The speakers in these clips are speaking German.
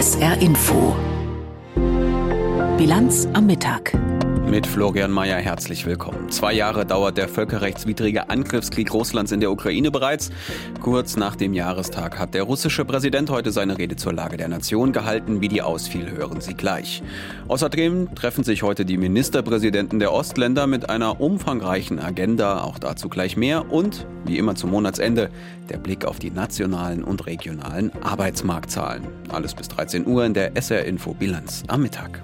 SR Info. Bilanz am Mittag. Mit Florian Mayer herzlich willkommen. Zwei Jahre dauert der völkerrechtswidrige Angriffskrieg Russlands in der Ukraine bereits. Kurz nach dem Jahrestag hat der russische Präsident heute seine Rede zur Lage der Nation gehalten. Wie die ausfiel, hören Sie gleich. Außerdem treffen sich heute die Ministerpräsidenten der Ostländer mit einer umfangreichen Agenda. Auch dazu gleich mehr. Und, wie immer zum Monatsende, der Blick auf die nationalen und regionalen Arbeitsmarktzahlen. Alles bis 13 Uhr in der SR Info Bilanz am Mittag.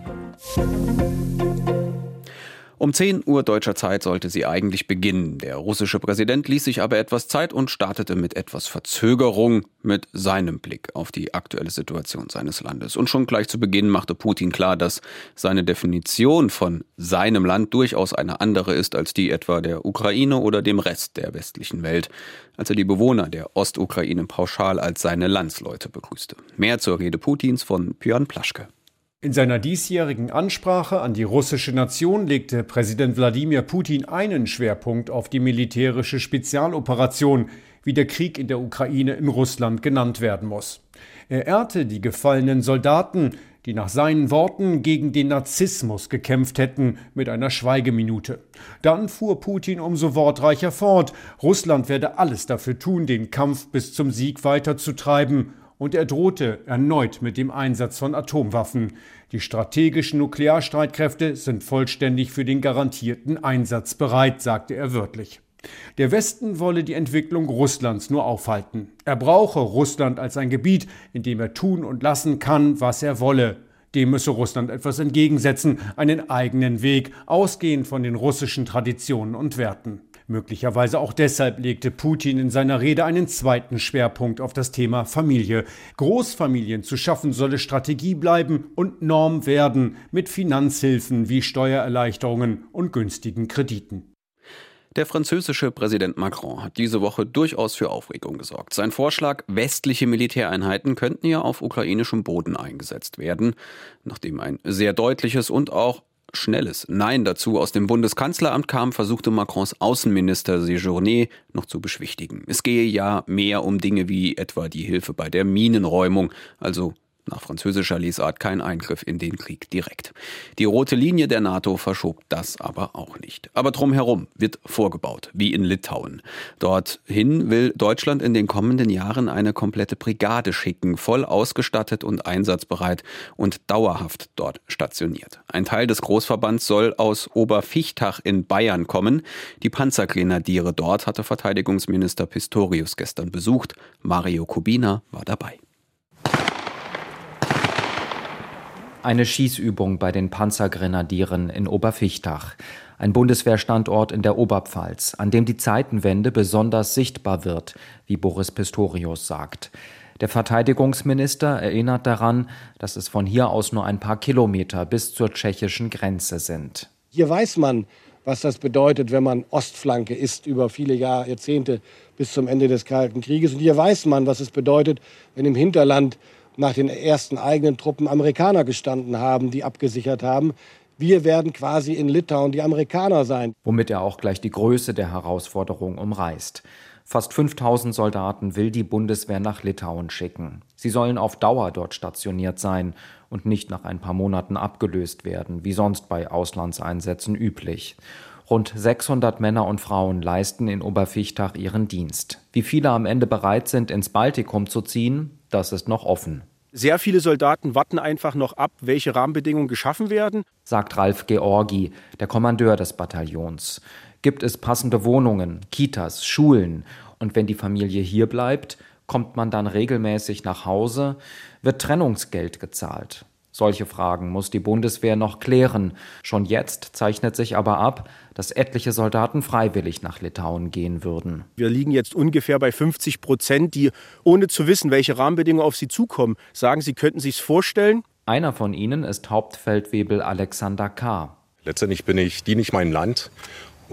Um 10 Uhr deutscher Zeit sollte sie eigentlich beginnen. Der russische Präsident ließ sich aber etwas Zeit und startete mit etwas Verzögerung mit seinem Blick auf die aktuelle Situation seines Landes. Und schon gleich zu Beginn machte Putin klar, dass seine Definition von seinem Land durchaus eine andere ist als die etwa der Ukraine oder dem Rest der westlichen Welt, als er die Bewohner der Ostukraine pauschal als seine Landsleute begrüßte. Mehr zur Rede Putins von Björn Plaschke. In seiner diesjährigen Ansprache an die russische Nation legte Präsident Wladimir Putin einen Schwerpunkt auf die militärische Spezialoperation, wie der Krieg in der Ukraine in Russland genannt werden muss. Er ehrte die gefallenen Soldaten, die nach seinen Worten gegen den Narzissmus gekämpft hätten, mit einer Schweigeminute. Dann fuhr Putin umso wortreicher fort, Russland werde alles dafür tun, den Kampf bis zum Sieg weiterzutreiben und er drohte erneut mit dem Einsatz von Atomwaffen. Die strategischen Nuklearstreitkräfte sind vollständig für den garantierten Einsatz bereit, sagte er wörtlich. Der Westen wolle die Entwicklung Russlands nur aufhalten. Er brauche Russland als ein Gebiet, in dem er tun und lassen kann, was er wolle. Dem müsse Russland etwas entgegensetzen, einen eigenen Weg, ausgehend von den russischen Traditionen und Werten. Möglicherweise auch deshalb legte Putin in seiner Rede einen zweiten Schwerpunkt auf das Thema Familie. Großfamilien zu schaffen solle Strategie bleiben und Norm werden mit Finanzhilfen wie Steuererleichterungen und günstigen Krediten. Der französische Präsident Macron hat diese Woche durchaus für Aufregung gesorgt. Sein Vorschlag, westliche Militäreinheiten könnten ja auf ukrainischem Boden eingesetzt werden, nachdem ein sehr deutliches und auch schnelles Nein dazu aus dem Bundeskanzleramt kam, versuchte Macrons Außenminister Séjourné noch zu beschwichtigen. Es gehe ja mehr um Dinge wie etwa die Hilfe bei der Minenräumung, also nach französischer Lesart kein Eingriff in den Krieg direkt. Die rote Linie der NATO verschob das aber auch nicht. Aber drumherum wird vorgebaut, wie in Litauen. Dorthin will Deutschland in den kommenden Jahren eine komplette Brigade schicken, voll ausgestattet und einsatzbereit und dauerhaft dort stationiert. Ein Teil des Großverbands soll aus Oberfichtach in Bayern kommen. Die Panzergrenadiere dort hatte Verteidigungsminister Pistorius gestern besucht. Mario Kubina war dabei. Eine Schießübung bei den Panzergrenadieren in Oberfichtach. Ein Bundeswehrstandort in der Oberpfalz, an dem die Zeitenwende besonders sichtbar wird, wie Boris Pistorius sagt. Der Verteidigungsminister erinnert daran, dass es von hier aus nur ein paar Kilometer bis zur tschechischen Grenze sind. Hier weiß man, was das bedeutet, wenn man Ostflanke ist über viele Jahr, Jahrzehnte bis zum Ende des Kalten Krieges. Und hier weiß man, was es bedeutet, wenn im Hinterland nach den ersten eigenen Truppen Amerikaner gestanden haben, die abgesichert haben. Wir werden quasi in Litauen die Amerikaner sein. Womit er auch gleich die Größe der Herausforderung umreißt. Fast 5000 Soldaten will die Bundeswehr nach Litauen schicken. Sie sollen auf Dauer dort stationiert sein und nicht nach ein paar Monaten abgelöst werden, wie sonst bei Auslandseinsätzen üblich. Rund 600 Männer und Frauen leisten in Oberfichtach ihren Dienst. Wie viele am Ende bereit sind, ins Baltikum zu ziehen, das ist noch offen. Sehr viele Soldaten warten einfach noch ab, welche Rahmenbedingungen geschaffen werden, sagt Ralf Georgi, der Kommandeur des Bataillons. Gibt es passende Wohnungen, Kitas, Schulen? Und wenn die Familie hier bleibt, kommt man dann regelmäßig nach Hause? Wird Trennungsgeld gezahlt? Solche Fragen muss die Bundeswehr noch klären. Schon jetzt zeichnet sich aber ab, dass etliche Soldaten freiwillig nach Litauen gehen würden. Wir liegen jetzt ungefähr bei 50 Prozent, die ohne zu wissen, welche Rahmenbedingungen auf sie zukommen, sagen, sie könnten sich vorstellen. Einer von ihnen ist Hauptfeldwebel Alexander K. Letztendlich bin ich, diene ich mein Land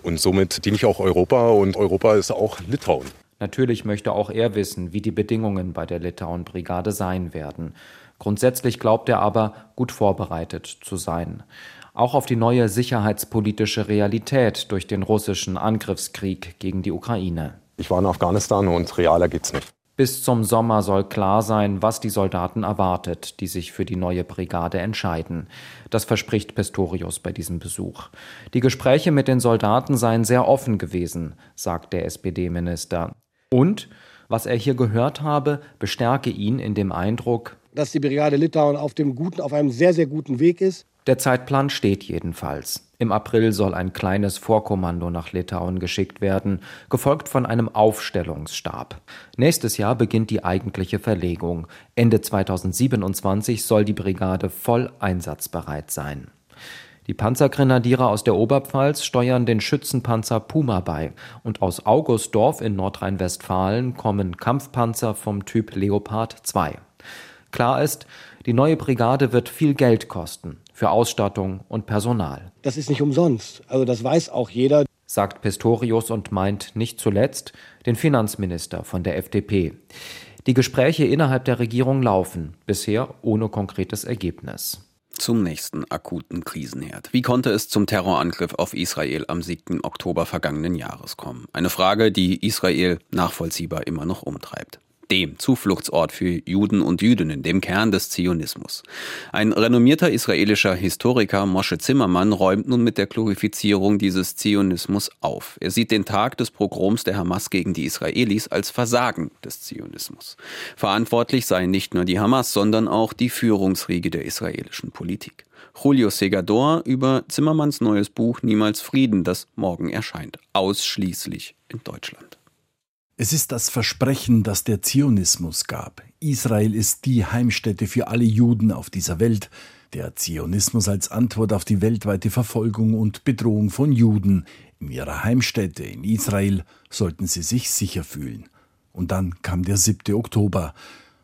und somit diene ich auch Europa und Europa ist auch Litauen. Natürlich möchte auch er wissen, wie die Bedingungen bei der Litauen-Brigade sein werden. Grundsätzlich glaubt er aber, gut vorbereitet zu sein. Auch auf die neue sicherheitspolitische Realität durch den russischen Angriffskrieg gegen die Ukraine. Ich war in Afghanistan und realer geht's nicht. Bis zum Sommer soll klar sein, was die Soldaten erwartet, die sich für die neue Brigade entscheiden. Das verspricht Pistorius bei diesem Besuch. Die Gespräche mit den Soldaten seien sehr offen gewesen, sagt der SPD-Minister. Und, was er hier gehört habe, bestärke ihn in dem Eindruck, dass die Brigade Litauen auf dem guten, auf einem sehr, sehr guten Weg ist. Der Zeitplan steht jedenfalls. Im April soll ein kleines Vorkommando nach Litauen geschickt werden, gefolgt von einem Aufstellungsstab. Nächstes Jahr beginnt die eigentliche Verlegung. Ende 2027 soll die Brigade voll einsatzbereit sein. Die Panzergrenadiere aus der Oberpfalz steuern den Schützenpanzer Puma bei und aus Augustdorf in Nordrhein-Westfalen kommen Kampfpanzer vom Typ Leopard 2. Klar ist, die neue Brigade wird viel Geld kosten für Ausstattung und Personal. Das ist nicht umsonst. Also das weiß auch jeder. Sagt Pistorius und meint nicht zuletzt den Finanzminister von der FDP. Die Gespräche innerhalb der Regierung laufen, bisher ohne konkretes Ergebnis. Zum nächsten akuten Krisenherd. Wie konnte es zum Terrorangriff auf Israel am 7. Oktober vergangenen Jahres kommen? Eine Frage, die Israel nachvollziehbar immer noch umtreibt dem Zufluchtsort für Juden und Jüdinnen, dem Kern des Zionismus. Ein renommierter israelischer Historiker, Moshe Zimmermann, räumt nun mit der Glorifizierung dieses Zionismus auf. Er sieht den Tag des Pogroms der Hamas gegen die Israelis als Versagen des Zionismus. Verantwortlich sei nicht nur die Hamas, sondern auch die Führungsriege der israelischen Politik. Julio Segador über Zimmermanns neues Buch Niemals Frieden, das morgen erscheint, ausschließlich in Deutschland. Es ist das Versprechen, das der Zionismus gab. Israel ist die Heimstätte für alle Juden auf dieser Welt. Der Zionismus als Antwort auf die weltweite Verfolgung und Bedrohung von Juden. In ihrer Heimstätte in Israel sollten sie sich sicher fühlen. Und dann kam der 7. Oktober.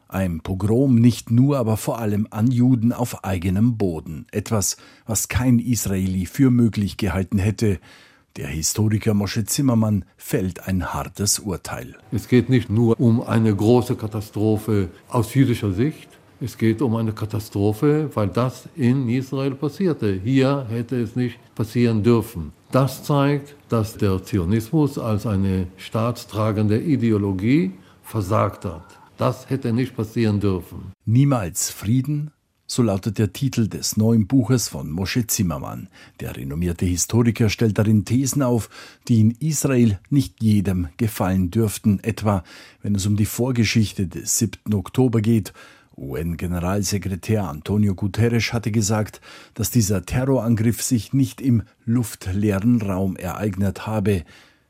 Ein Pogrom nicht nur, aber vor allem an Juden auf eigenem Boden. Etwas, was kein Israeli für möglich gehalten hätte. Der Historiker Mosche Zimmermann fällt ein hartes Urteil. Es geht nicht nur um eine große Katastrophe aus jüdischer Sicht, es geht um eine Katastrophe, weil das in Israel passierte. Hier hätte es nicht passieren dürfen. Das zeigt, dass der Zionismus als eine staatstragende Ideologie versagt hat. Das hätte nicht passieren dürfen. Niemals Frieden, so lautet der Titel des neuen Buches von Moshe Zimmermann. Der renommierte Historiker stellt darin Thesen auf, die in Israel nicht jedem gefallen dürften, etwa wenn es um die Vorgeschichte des 7. Oktober geht. UN-Generalsekretär Antonio Guterres hatte gesagt, dass dieser Terrorangriff sich nicht im luftleeren Raum ereignet habe.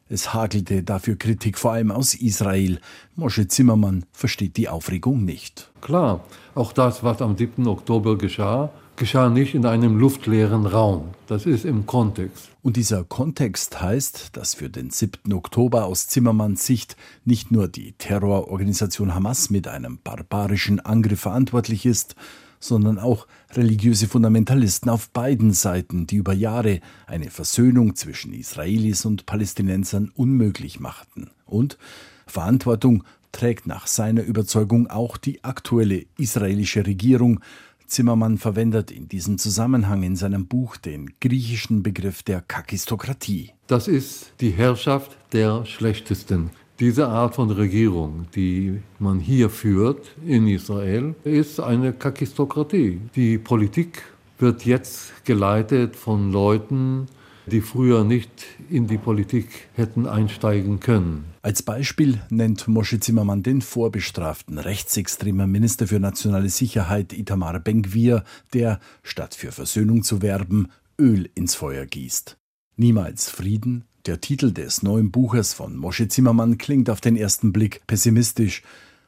Es hagelte dafür Kritik vor allem aus Israel. Mosche Zimmermann versteht die Aufregung nicht. Klar, auch das, was am 7. Oktober geschah, geschah nicht in einem luftleeren Raum. Das ist im Kontext. Und dieser Kontext heißt, dass für den 7. Oktober aus Zimmermanns Sicht nicht nur die Terrororganisation Hamas mit einem barbarischen Angriff verantwortlich ist, sondern auch religiöse Fundamentalisten auf beiden Seiten, die über Jahre eine Versöhnung zwischen Israelis und Palästinensern unmöglich machten. Und Verantwortung trägt nach seiner Überzeugung auch die aktuelle israelische Regierung. Zimmermann verwendet in diesem Zusammenhang in seinem Buch den griechischen Begriff der Kakistokratie. Das ist die Herrschaft der Schlechtesten. Diese Art von Regierung, die man hier führt in Israel, ist eine Kakistokratie. Die Politik wird jetzt geleitet von Leuten, die früher nicht in die Politik hätten einsteigen können. Als Beispiel nennt Moshe Zimmermann den vorbestraften rechtsextremen Minister für nationale Sicherheit Itamar Ben-Gvir, der, statt für Versöhnung zu werben, Öl ins Feuer gießt. Niemals Frieden, der Titel des neuen Buches von Mosche Zimmermann klingt auf den ersten Blick pessimistisch,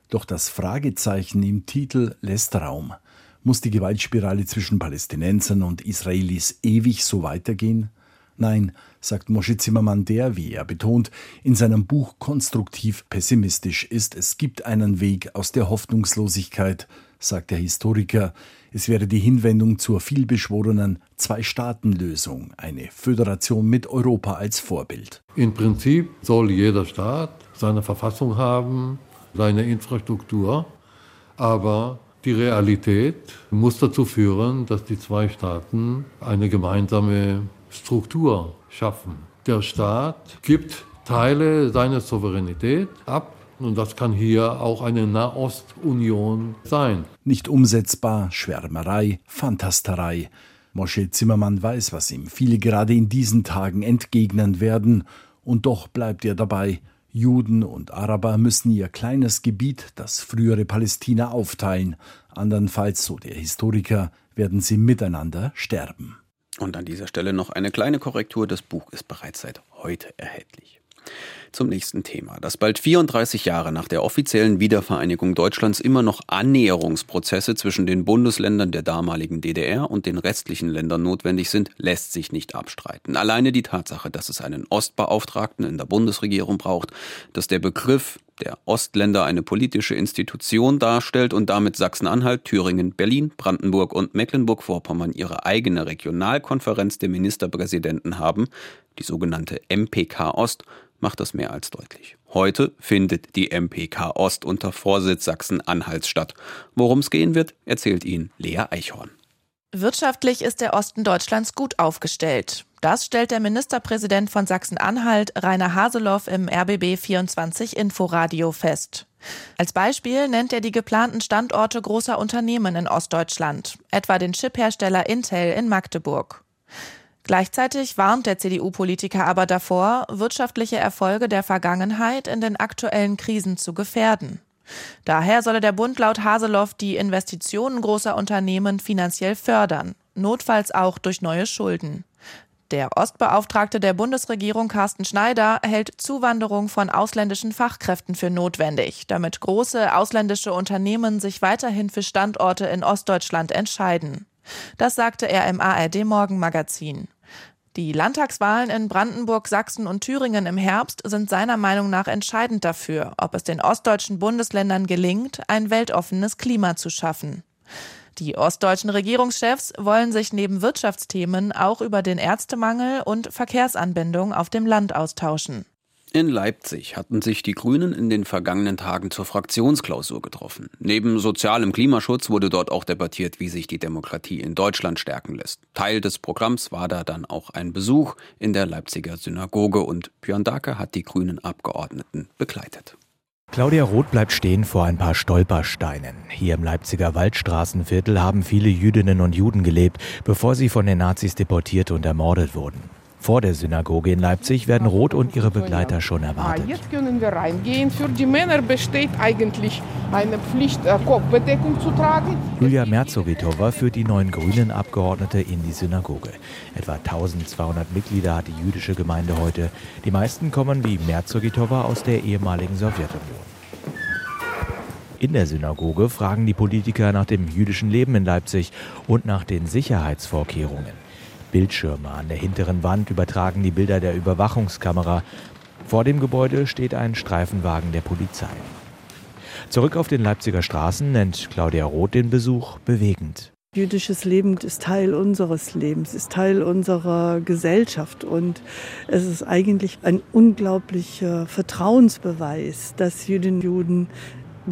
doch das Fragezeichen im Titel lässt Raum. Muss die Gewaltspirale zwischen Palästinensern und Israelis ewig so weitergehen? Nein, sagt Mosche Zimmermann, der, wie er betont, in seinem Buch konstruktiv pessimistisch ist. Es gibt einen Weg aus der Hoffnungslosigkeit, sagt der Historiker. Es wäre die Hinwendung zur vielbeschworenen Zwei-Staaten-Lösung, eine Föderation mit Europa als Vorbild. Im Prinzip soll jeder Staat seine Verfassung haben, seine Infrastruktur, aber die Realität muss dazu führen, dass die zwei Staaten eine gemeinsame Struktur schaffen. Der Staat gibt Teile seiner Souveränität ab Und das kann hier auch eine Nahostunion sein. Nicht umsetzbar, Schwärmerei, Fantasterei. Mosche Zimmermann weiß, was ihm viele gerade in diesen Tagen entgegnen werden. Und doch bleibt er dabei, Juden und Araber müssen ihr kleines Gebiet, das frühere Palästina, aufteilen. Andernfalls, so der Historiker, werden sie miteinander sterben. Und an dieser Stelle noch eine kleine Korrektur. Das Buch ist bereits seit heute erhältlich. Zum nächsten Thema. Dass bald 34 Jahre nach der offiziellen Wiedervereinigung Deutschlands immer noch Annäherungsprozesse zwischen den Bundesländern der damaligen DDR und den restlichen Ländern notwendig sind, lässt sich nicht abstreiten. Alleine die Tatsache, dass es einen Ostbeauftragten in der Bundesregierung braucht, dass der Begriff der Ostländer eine politische Institution darstellt und damit Sachsen-Anhalt, Thüringen, Berlin, Brandenburg und Mecklenburg-Vorpommern ihre eigene Regionalkonferenz der Ministerpräsidenten haben, die sogenannte MPK Ost, macht das mehr als deutlich. Heute findet die MPK Ost unter Vorsitz Sachsen-Anhalts statt. Worum es gehen wird, erzählt Ihnen Lea Eichhorn. Wirtschaftlich ist der Osten Deutschlands gut aufgestellt. Das stellt der Ministerpräsident von Sachsen-Anhalt, Rainer Haseloff, im RBB 24 Inforadio fest. Als Beispiel nennt er die geplanten Standorte großer Unternehmen in Ostdeutschland, etwa den Chiphersteller Intel in Magdeburg. Gleichzeitig warnt der CDU-Politiker aber davor, wirtschaftliche Erfolge der Vergangenheit in den aktuellen Krisen zu gefährden. Daher solle der Bund laut Haseloff die Investitionen großer Unternehmen finanziell fördern, notfalls auch durch neue Schulden. Der Ostbeauftragte der Bundesregierung Carsten Schneider hält Zuwanderung von ausländischen Fachkräften für notwendig, damit große ausländische Unternehmen sich weiterhin für Standorte in Ostdeutschland entscheiden. Das sagte er im ARD Morgenmagazin. Die Landtagswahlen in Brandenburg, Sachsen und Thüringen im Herbst sind seiner Meinung nach entscheidend dafür, ob es den ostdeutschen Bundesländern gelingt, ein weltoffenes Klima zu schaffen. Die ostdeutschen Regierungschefs wollen sich neben Wirtschaftsthemen auch über den Ärztemangel und Verkehrsanbindung auf dem Land austauschen. In Leipzig hatten sich die Grünen in den vergangenen Tagen zur Fraktionsklausur getroffen. Neben sozialem Klimaschutz wurde dort auch debattiert, wie sich die Demokratie in Deutschland stärken lässt. Teil des Programms war da dann auch ein Besuch in der Leipziger Synagoge und Björn Dake hat die grünen Abgeordneten begleitet. Claudia Roth bleibt stehen vor ein paar Stolpersteinen. Hier im Leipziger Waldstraßenviertel haben viele Jüdinnen und Juden gelebt, bevor sie von den Nazis deportiert und ermordet wurden. Vor der Synagoge in Leipzig werden Roth und ihre Begleiter schon erwartet. Jetzt können wir reingehen. Für die Männer besteht eigentlich eine Pflicht, äh, Kopfbedeckung zu tragen. Julia Merzogitova führt die neuen grünen Abgeordnete in die Synagoge. Etwa 1200 Mitglieder hat die jüdische Gemeinde heute. Die meisten kommen wie Merzogitova aus der ehemaligen Sowjetunion. In der Synagoge fragen die Politiker nach dem jüdischen Leben in Leipzig und nach den Sicherheitsvorkehrungen. Bildschirme an der hinteren Wand übertragen die Bilder der Überwachungskamera. Vor dem Gebäude steht ein Streifenwagen der Polizei. Zurück auf den Leipziger Straßen nennt Claudia Roth den Besuch bewegend. Jüdisches Leben ist Teil unseres Lebens, ist Teil unserer Gesellschaft und es ist eigentlich ein unglaublicher Vertrauensbeweis, dass Jüdinnen und Juden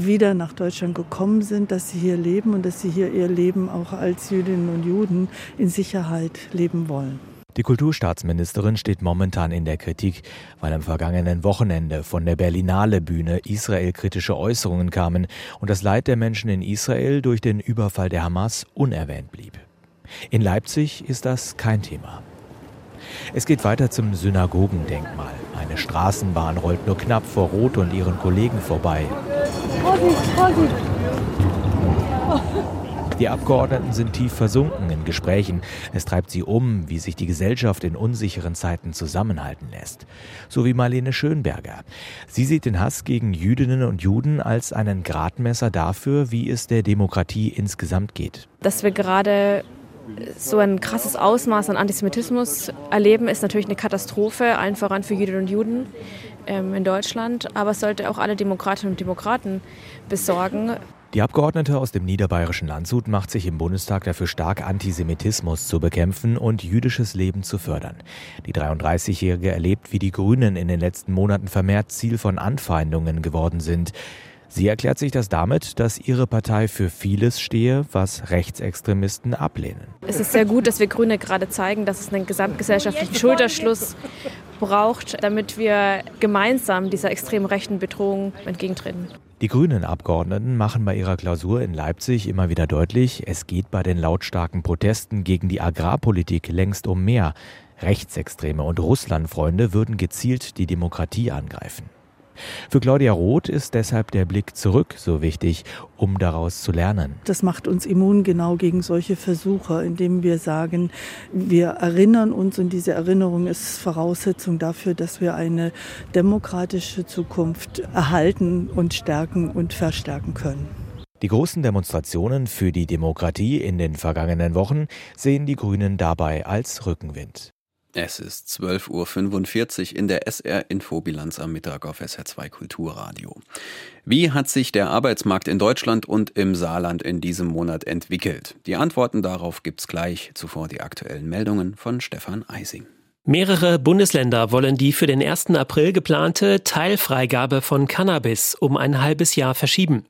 wieder nach Deutschland gekommen sind, dass sie hier leben und dass sie hier ihr Leben auch als Jüdinnen und Juden in Sicherheit leben wollen. Die Kulturstaatsministerin steht momentan in der Kritik, weil am vergangenen Wochenende von der Berlinale Bühne israelkritische Äußerungen kamen und das Leid der Menschen in Israel durch den Überfall der Hamas unerwähnt blieb. In Leipzig ist das kein Thema. Es geht weiter zum Synagogendenkmal. Eine Straßenbahn rollt nur knapp vor Roth und ihren Kollegen vorbei. Die Abgeordneten sind tief versunken in Gesprächen. Es treibt sie um, wie sich die Gesellschaft in unsicheren Zeiten zusammenhalten lässt. So wie Marlene Schönberger. Sie sieht den Hass gegen Jüdinnen und Juden als einen Gradmesser dafür, wie es der Demokratie insgesamt geht. Dass wir gerade so ein krasses Ausmaß an Antisemitismus erleben, ist natürlich eine Katastrophe, allen voran für Jüdinnen und Juden ähm, in Deutschland. Aber es sollte auch alle Demokratinnen und Demokraten besorgen. Die Abgeordnete aus dem niederbayerischen Landshut macht sich im Bundestag dafür stark, Antisemitismus zu bekämpfen und jüdisches Leben zu fördern. Die 33-Jährige erlebt, wie die Grünen in den letzten Monaten vermehrt Ziel von Anfeindungen geworden sind. Sie erklärt sich das damit, dass ihre Partei für vieles stehe, was Rechtsextremisten ablehnen. Es ist sehr gut, dass wir Grüne gerade zeigen, dass es einen gesamtgesellschaftlichen Schulterschluss braucht, damit wir gemeinsam dieser extrem rechten Bedrohung entgegentreten. Die grünen Abgeordneten machen bei ihrer Klausur in Leipzig immer wieder deutlich, es geht bei den lautstarken Protesten gegen die Agrarpolitik längst um mehr. Rechtsextreme und Russlandfreunde würden gezielt die Demokratie angreifen. Für Claudia Roth ist deshalb der Blick zurück so wichtig, um daraus zu lernen. Das macht uns immun genau gegen solche Versuche, indem wir sagen, wir erinnern uns und diese Erinnerung ist Voraussetzung dafür, dass wir eine demokratische Zukunft erhalten und stärken und verstärken können. Die großen Demonstrationen für die Demokratie in den vergangenen Wochen sehen die Grünen dabei als Rückenwind. Es ist 12.45 Uhr in der SR-Infobilanz am Mittag auf SR2 Kulturradio. Wie hat sich der Arbeitsmarkt in Deutschland und im Saarland in diesem Monat entwickelt? Die Antworten darauf gibt's gleich. Zuvor die aktuellen Meldungen von Stefan Eising. Mehrere Bundesländer wollen die für den 1. April geplante Teilfreigabe von Cannabis um ein halbes Jahr verschieben.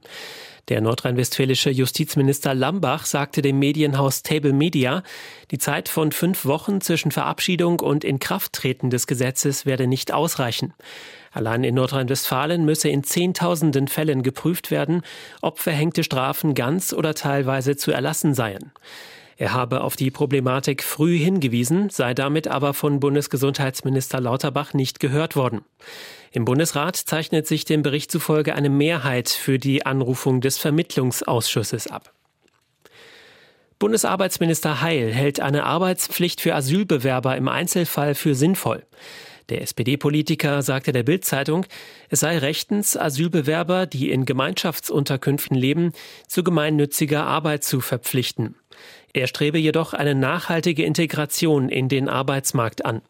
Der nordrhein-westfälische Justizminister Lambach sagte dem Medienhaus Table Media, die Zeit von fünf Wochen zwischen Verabschiedung und Inkrafttreten des Gesetzes werde nicht ausreichen. Allein in Nordrhein-Westfalen müsse in Zehntausenden Fällen geprüft werden, ob verhängte Strafen ganz oder teilweise zu erlassen seien. Er habe auf die Problematik früh hingewiesen, sei damit aber von Bundesgesundheitsminister Lauterbach nicht gehört worden. Im Bundesrat zeichnet sich dem Bericht zufolge eine Mehrheit für die Anrufung des Vermittlungsausschusses ab. Bundesarbeitsminister Heil hält eine Arbeitspflicht für Asylbewerber im Einzelfall für sinnvoll. Der SPD-Politiker sagte der Bild-Zeitung, es sei rechtens, Asylbewerber, die in Gemeinschaftsunterkünften leben, zu gemeinnütziger Arbeit zu verpflichten. Er strebe jedoch eine nachhaltige Integration in den Arbeitsmarkt an.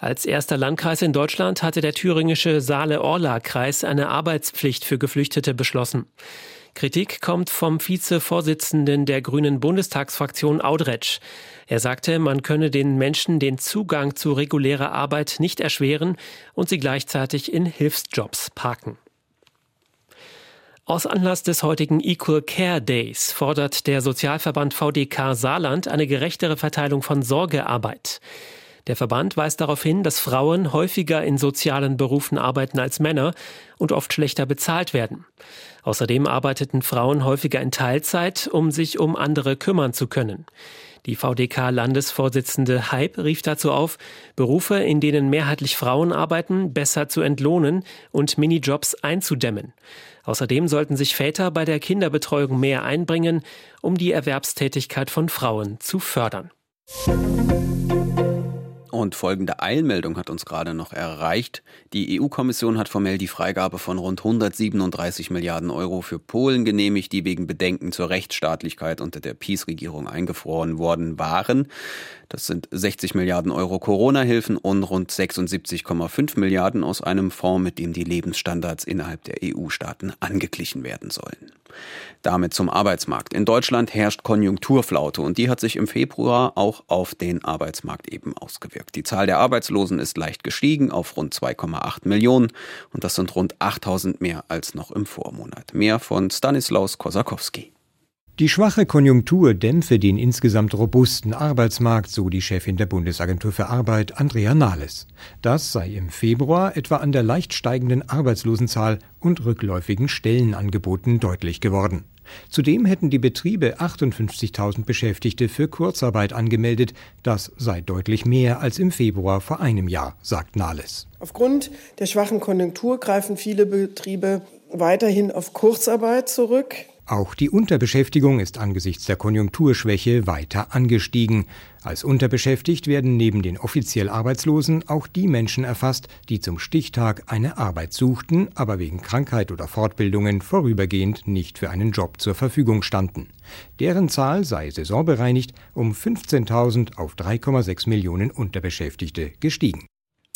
Als erster Landkreis in Deutschland hatte der thüringische Saale-Orla-Kreis eine Arbeitspflicht für Geflüchtete beschlossen. Kritik kommt vom Vizevorsitzenden der Grünen Bundestagsfraktion Audretsch. Er sagte, man könne den Menschen den Zugang zu regulärer Arbeit nicht erschweren und sie gleichzeitig in Hilfsjobs parken. Aus Anlass des heutigen Equal Care Days fordert der Sozialverband VDK Saarland eine gerechtere Verteilung von Sorgearbeit. Der Verband weist darauf hin, dass Frauen häufiger in sozialen Berufen arbeiten als Männer und oft schlechter bezahlt werden. Außerdem arbeiteten Frauen häufiger in Teilzeit, um sich um andere kümmern zu können. Die VDK-Landesvorsitzende Hype rief dazu auf, Berufe, in denen mehrheitlich Frauen arbeiten, besser zu entlohnen und Minijobs einzudämmen. Außerdem sollten sich Väter bei der Kinderbetreuung mehr einbringen, um die Erwerbstätigkeit von Frauen zu fördern. Und folgende Eilmeldung hat uns gerade noch erreicht. Die EU-Kommission hat formell die Freigabe von rund 137 Milliarden Euro für Polen genehmigt, die wegen Bedenken zur Rechtsstaatlichkeit unter der PiS-Regierung eingefroren worden waren. Das sind 60 Milliarden Euro Corona-Hilfen und rund 76,5 Milliarden aus einem Fonds, mit dem die Lebensstandards innerhalb der EU-Staaten angeglichen werden sollen. Damit zum Arbeitsmarkt. In Deutschland herrscht Konjunkturflaute und die hat sich im Februar auch auf den Arbeitsmarkt eben ausgewirkt. Die Zahl der Arbeitslosen ist leicht gestiegen auf rund 2,8 Millionen und das sind rund 8000 mehr als noch im Vormonat. Mehr von Stanislaus Kosakowski. Die schwache Konjunktur dämpfe den insgesamt robusten Arbeitsmarkt, so die Chefin der Bundesagentur für Arbeit, Andrea Nahles. Das sei im Februar etwa an der leicht steigenden Arbeitslosenzahl und rückläufigen Stellenangeboten deutlich geworden. Zudem hätten die Betriebe 58.000 Beschäftigte für Kurzarbeit angemeldet. Das sei deutlich mehr als im Februar vor einem Jahr, sagt Nahles. Aufgrund der schwachen Konjunktur greifen viele Betriebe weiterhin auf Kurzarbeit zurück. Auch die Unterbeschäftigung ist angesichts der Konjunkturschwäche weiter angestiegen. Als unterbeschäftigt werden neben den offiziell Arbeitslosen auch die Menschen erfasst, die zum Stichtag eine Arbeit suchten, aber wegen Krankheit oder Fortbildungen vorübergehend nicht für einen Job zur Verfügung standen. Deren Zahl sei saisonbereinigt um 15.000 auf 3,6 Millionen Unterbeschäftigte gestiegen.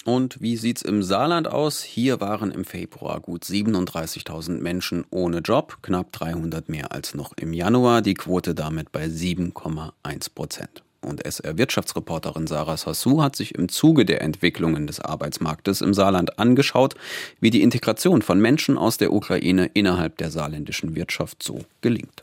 Und wie sieht's im Saarland aus? Hier waren im Februar gut 37.000 Menschen ohne Job, knapp 300 mehr als noch im Januar, die Quote damit bei 7,1 Prozent. Und SR-Wirtschaftsreporterin Sarah Sassou hat sich im Zuge der Entwicklungen des Arbeitsmarktes im Saarland angeschaut, wie die Integration von Menschen aus der Ukraine innerhalb der saarländischen Wirtschaft so gelingt.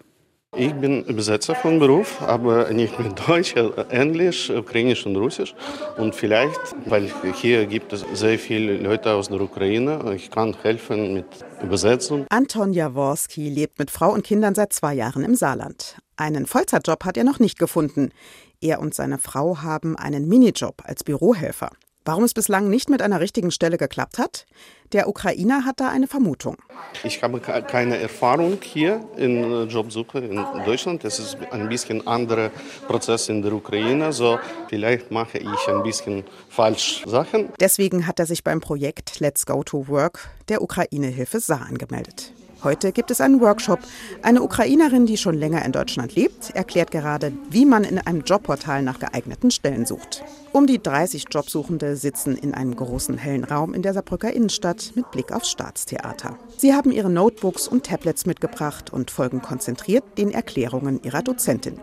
Ich bin Übersetzer von Beruf, aber nicht mit Deutsch, Englisch, Ukrainisch und Russisch. Und vielleicht, weil hier gibt es sehr viele Leute aus der Ukraine, ich kann helfen mit Übersetzung. Anton Jaworski lebt mit Frau und Kindern seit zwei Jahren im Saarland. Einen Vollzeitjob hat er noch nicht gefunden. Er und seine Frau haben einen Minijob als Bürohelfer. Warum es bislang nicht mit einer richtigen Stelle geklappt hat? Der Ukrainer hat da eine Vermutung. Ich habe keine Erfahrung hier in Jobsuche in Deutschland. Es ist ein bisschen anderer Prozess in der Ukraine. So vielleicht mache ich ein bisschen falsch Sachen. Deswegen hat er sich beim Projekt Let's Go to Work der Ukraine-Hilfe Saar angemeldet. Heute gibt es einen Workshop. Eine Ukrainerin, die schon länger in Deutschland lebt, erklärt gerade, wie man in einem Jobportal nach geeigneten Stellen sucht. Um die 30 Jobsuchende sitzen in einem großen hellen Raum in der Saarbrücker Innenstadt mit Blick aufs Staatstheater. Sie haben ihre Notebooks und Tablets mitgebracht und folgen konzentriert den Erklärungen ihrer Dozentin.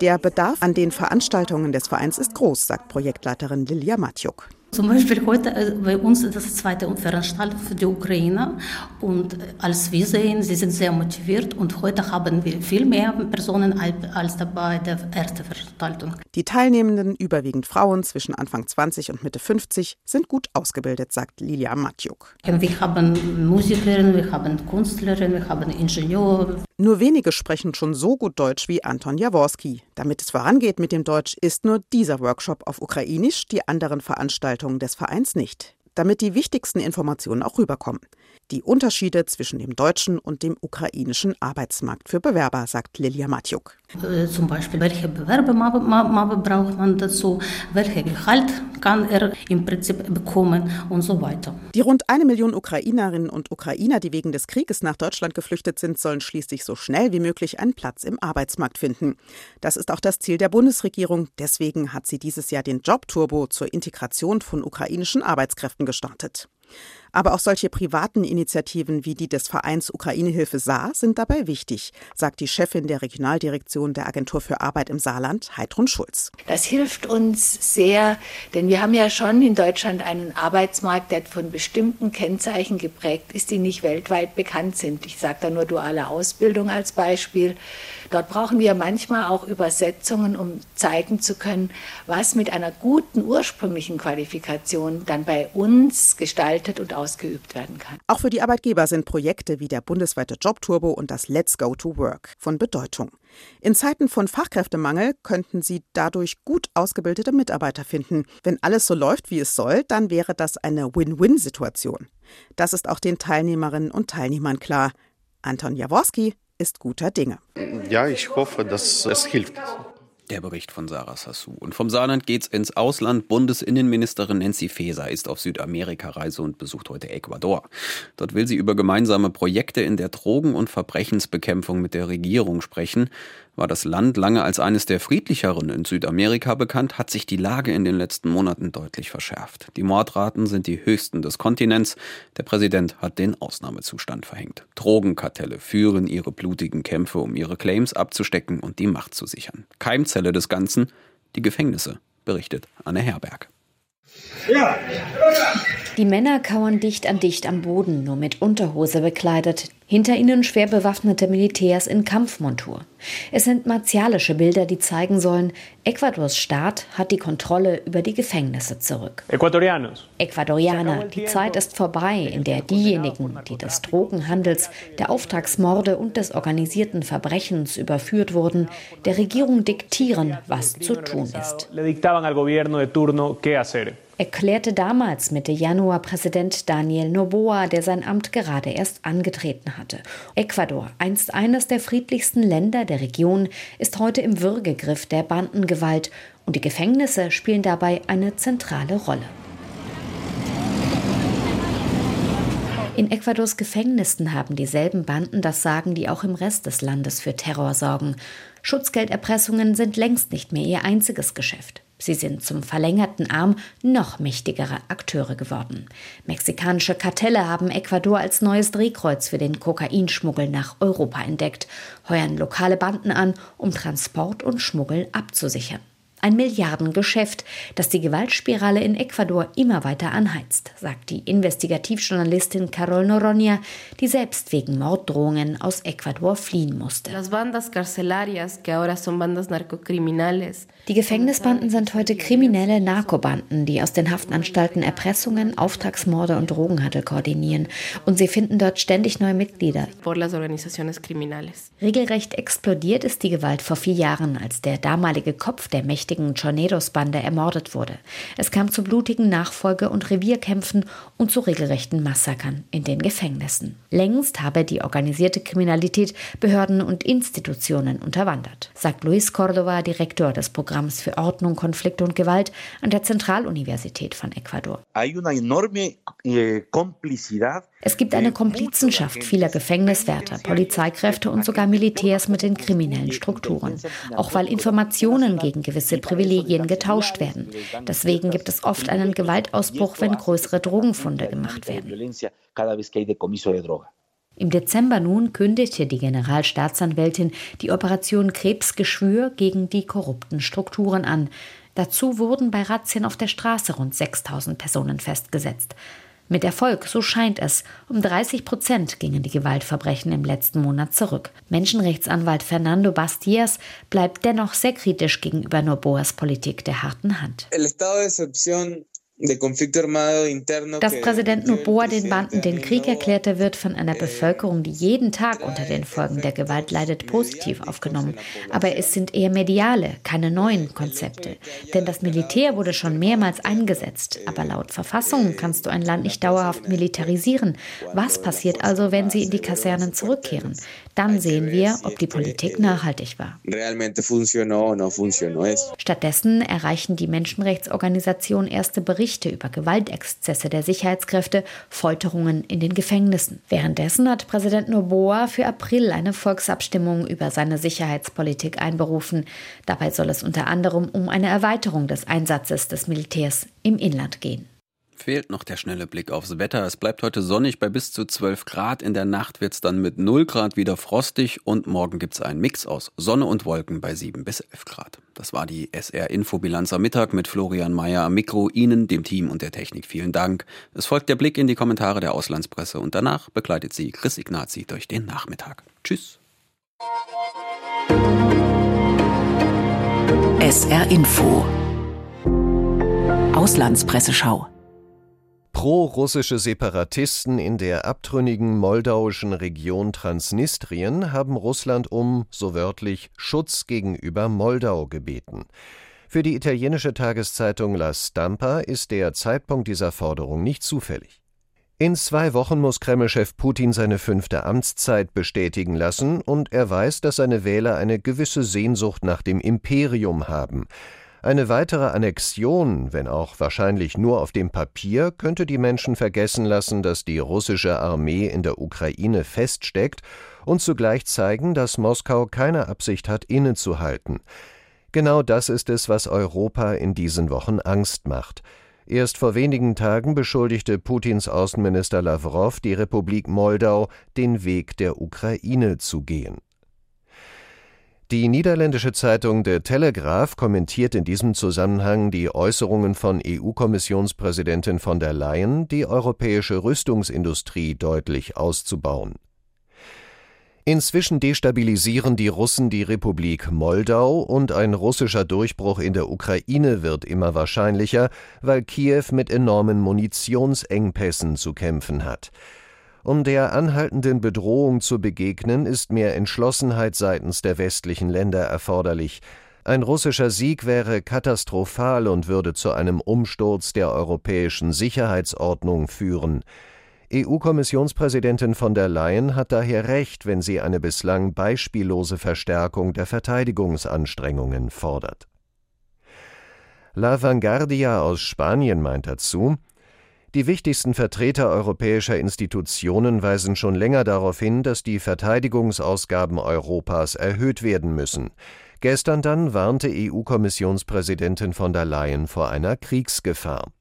Der Bedarf an den Veranstaltungen des Vereins ist groß, sagt Projektleiterin Lilia Matjuk. Zum Beispiel heute äh, bei uns das zweite Veranstaltung für die Ukrainer und äh, als wir sehen, sie sind sehr motiviert und heute haben wir viel mehr Personen als bei der ersten Veranstaltung. Die Teilnehmenden, überwiegend Frauen zwischen Anfang 20 und Mitte 50, sind gut ausgebildet, sagt Lilia Matjuk. Wir haben Musikerinnen, wir haben Künstlerinnen, wir haben Ingenieure. Nur wenige sprechen schon so gut Deutsch wie Anton Jaworski. Damit es vorangeht mit dem Deutsch, ist nur dieser Workshop auf Ukrainisch, die anderen Veranstaltungen des Vereins nicht damit die wichtigsten Informationen auch rüberkommen. Die Unterschiede zwischen dem deutschen und dem ukrainischen Arbeitsmarkt für Bewerber, sagt Lilia Matjuk. Äh, zum Beispiel, welche Bewerbemappe braucht man dazu, welches Gehalt kann er im Prinzip bekommen und so weiter. Die rund eine Million Ukrainerinnen und Ukrainer, die wegen des Krieges nach Deutschland geflüchtet sind, sollen schließlich so schnell wie möglich einen Platz im Arbeitsmarkt finden. Das ist auch das Ziel der Bundesregierung. Deswegen hat sie dieses Jahr den Jobturbo zur Integration von ukrainischen Arbeitskräften gestartet. Aber auch solche privaten Initiativen wie die des Vereins Ukraine-Hilfe Saar sind dabei wichtig, sagt die Chefin der Regionaldirektion der Agentur für Arbeit im Saarland, Heidrun Schulz. Das hilft uns sehr, denn wir haben ja schon in Deutschland einen Arbeitsmarkt, der von bestimmten Kennzeichen geprägt ist, die nicht weltweit bekannt sind. Ich sage da nur duale Ausbildung als Beispiel. Dort brauchen wir manchmal auch Übersetzungen, um zeigen zu können, was mit einer guten ursprünglichen Qualifikation dann bei uns gestaltet und ausgeübt werden kann. Auch für die Arbeitgeber sind Projekte wie der bundesweite Jobturbo und das Let's Go to Work von Bedeutung. In Zeiten von Fachkräftemangel könnten sie dadurch gut ausgebildete Mitarbeiter finden. Wenn alles so läuft, wie es soll, dann wäre das eine Win-Win-Situation. Das ist auch den Teilnehmerinnen und Teilnehmern klar. Anton Jaworski ist guter Dinge. Ja, ich hoffe, dass es hilft. Der Bericht von Sarah Sassou. Und vom Saarland geht's ins Ausland. Bundesinnenministerin Nancy Faeser ist auf Südamerika-Reise und besucht heute Ecuador. Dort will sie über gemeinsame Projekte in der Drogen- und Verbrechensbekämpfung mit der Regierung sprechen. War das Land lange als eines der friedlicheren in Südamerika bekannt, hat sich die Lage in den letzten Monaten deutlich verschärft. Die Mordraten sind die höchsten des Kontinents. Der Präsident hat den Ausnahmezustand verhängt. Drogenkartelle führen ihre blutigen Kämpfe, um ihre Claims abzustecken und die Macht zu sichern. Keimzelle des Ganzen, die Gefängnisse, berichtet Anne Herberg. Die Männer kauern dicht an dicht am Boden, nur mit Unterhose bekleidet. Hinter ihnen schwer bewaffnete Militärs in Kampfmontur. Es sind martialische Bilder, die zeigen sollen, Ecuadors Staat hat die Kontrolle über die Gefängnisse zurück. Ecuadorianos. Ecuadorianer, die Zeit ist vorbei, in der diejenigen, die des Drogenhandels, der Auftragsmorde und des organisierten Verbrechens überführt wurden, der Regierung diktieren, was zu tun ist erklärte damals Mitte Januar Präsident Daniel Noboa, der sein Amt gerade erst angetreten hatte. Ecuador, einst eines der friedlichsten Länder der Region, ist heute im Würgegriff der Bandengewalt und die Gefängnisse spielen dabei eine zentrale Rolle. In Ecuadors Gefängnissen haben dieselben Banden das Sagen, die auch im Rest des Landes für Terror sorgen. Schutzgelderpressungen sind längst nicht mehr ihr einziges Geschäft. Sie sind zum verlängerten Arm noch mächtigere Akteure geworden. Mexikanische Kartelle haben Ecuador als neues Drehkreuz für den Kokainschmuggel nach Europa entdeckt, heuern lokale Banden an, um Transport und Schmuggel abzusichern. Ein Milliardengeschäft, das die Gewaltspirale in Ecuador immer weiter anheizt, sagt die Investigativjournalistin Carol Noronha, die selbst wegen Morddrohungen aus Ecuador fliehen musste. Die Gefängnisbanden sind heute kriminelle Narkobanden, die aus den Haftanstalten Erpressungen, Auftragsmorde und Drogenhandel koordinieren. Und sie finden dort ständig neue Mitglieder. Regelrecht explodiert ist die Gewalt vor vier Jahren, als der damalige Kopf der mächtigen Choneros-Bande ermordet wurde. Es kam zu blutigen Nachfolge- und Revierkämpfen und zu regelrechten Massakern in den Gefängnissen. Längst habe die organisierte Kriminalität Behörden und Institutionen unterwandert, sagt Luis Cordova, Direktor des Programms für Ordnung, Konflikte und Gewalt an der Zentraluniversität von Ecuador. Eh, es gibt eine Komplizenschaft vieler Gefängniswärter, Polizeikräfte und sogar Militärs mit den kriminellen Strukturen, auch weil Informationen gegen gewisse Privilegien getauscht werden. Deswegen gibt es oft einen Gewaltausbruch, wenn größere Drogenfunde gemacht werden. Im Dezember nun kündigte die Generalstaatsanwältin die Operation Krebsgeschwür gegen die korrupten Strukturen an. Dazu wurden bei Razzien auf der Straße rund 6000 Personen festgesetzt. Mit Erfolg, so scheint es. Um 30 Prozent gingen die Gewaltverbrechen im letzten Monat zurück. Menschenrechtsanwalt Fernando Bastias bleibt dennoch sehr kritisch gegenüber Noboas Politik der harten Hand. Dass Präsident Noboa den Banden den Krieg erklärte, wird von einer Bevölkerung, die jeden Tag unter den Folgen der Gewalt leidet, positiv aufgenommen. Aber es sind eher mediale, keine neuen Konzepte. Denn das Militär wurde schon mehrmals eingesetzt. Aber laut Verfassung kannst du ein Land nicht dauerhaft militarisieren. Was passiert also, wenn sie in die Kasernen zurückkehren? Dann sehen wir, ob die Politik nachhaltig war. Stattdessen erreichen die Menschenrechtsorganisationen erste Berichte über Gewaltexzesse der Sicherheitskräfte, Folterungen in den Gefängnissen. Währenddessen hat Präsident Noboa für April eine Volksabstimmung über seine Sicherheitspolitik einberufen. Dabei soll es unter anderem um eine Erweiterung des Einsatzes des Militärs im Inland gehen. Fehlt noch der schnelle Blick aufs Wetter. Es bleibt heute sonnig bei bis zu 12 Grad. In der Nacht wird es dann mit 0 Grad wieder frostig und morgen gibt es einen Mix aus Sonne und Wolken bei 7 bis 11 Grad. Das war die SR-Infobilanz am Mittag mit Florian Mayer am Mikro. Ihnen, dem Team und der Technik vielen Dank. Es folgt der Blick in die Kommentare der Auslandspresse und danach begleitet sie Chris Ignazi durch den Nachmittag. Tschüss. SR Info Auslandspresseschau Pro-russische Separatisten in der abtrünnigen moldauischen Region Transnistrien haben Russland um, so wörtlich, Schutz gegenüber Moldau gebeten. Für die italienische Tageszeitung La Stampa ist der Zeitpunkt dieser Forderung nicht zufällig. In zwei Wochen muss Kremlchef Putin seine fünfte Amtszeit bestätigen lassen und er weiß, dass seine Wähler eine gewisse Sehnsucht nach dem Imperium haben. Eine weitere Annexion, wenn auch wahrscheinlich nur auf dem Papier, könnte die Menschen vergessen lassen, dass die russische Armee in der Ukraine feststeckt und zugleich zeigen, dass Moskau keine Absicht hat, innezuhalten. Genau das ist es, was Europa in diesen Wochen Angst macht. Erst vor wenigen Tagen beschuldigte Putins Außenminister Lavrov die Republik Moldau, den Weg der Ukraine zu gehen. Die niederländische Zeitung De Telegraaf kommentiert in diesem Zusammenhang die Äußerungen von EU-Kommissionspräsidentin von der Leyen, die europäische Rüstungsindustrie deutlich auszubauen. Inzwischen destabilisieren die Russen die Republik Moldau und ein russischer Durchbruch in der Ukraine wird immer wahrscheinlicher, weil Kiew mit enormen Munitionsengpässen zu kämpfen hat. Um der anhaltenden Bedrohung zu begegnen, ist mehr Entschlossenheit seitens der westlichen Länder erforderlich. Ein russischer Sieg wäre katastrophal und würde zu einem Umsturz der europäischen Sicherheitsordnung führen. EU-Kommissionspräsidentin von der Leyen hat daher recht, wenn sie eine bislang beispiellose Verstärkung der Verteidigungsanstrengungen fordert. La Vanguardia aus Spanien meint dazu, die wichtigsten Vertreter europäischer Institutionen weisen schon länger darauf hin, dass die Verteidigungsausgaben Europas erhöht werden müssen. Gestern dann warnte EU-Kommissionspräsidentin von der Leyen vor einer Kriegsgefahr.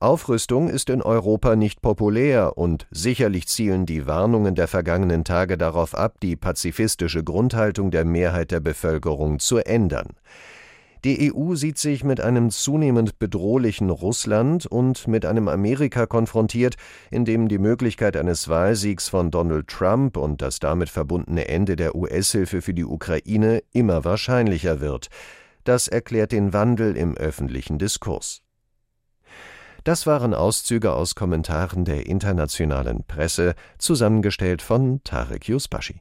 Aufrüstung ist in Europa nicht populär und sicherlich zielen die Warnungen der vergangenen Tage darauf ab, die pazifistische Grundhaltung der Mehrheit der Bevölkerung zu ändern. Die EU sieht sich mit einem zunehmend bedrohlichen Russland und mit einem Amerika konfrontiert, in dem die Möglichkeit eines Wahlsiegs von Donald Trump und das damit verbundene Ende der US-Hilfe für die Ukraine immer wahrscheinlicher wird. Das erklärt den Wandel im öffentlichen Diskurs. Das waren Auszüge aus Kommentaren der internationalen Presse, zusammengestellt von Tarek Yusbashi.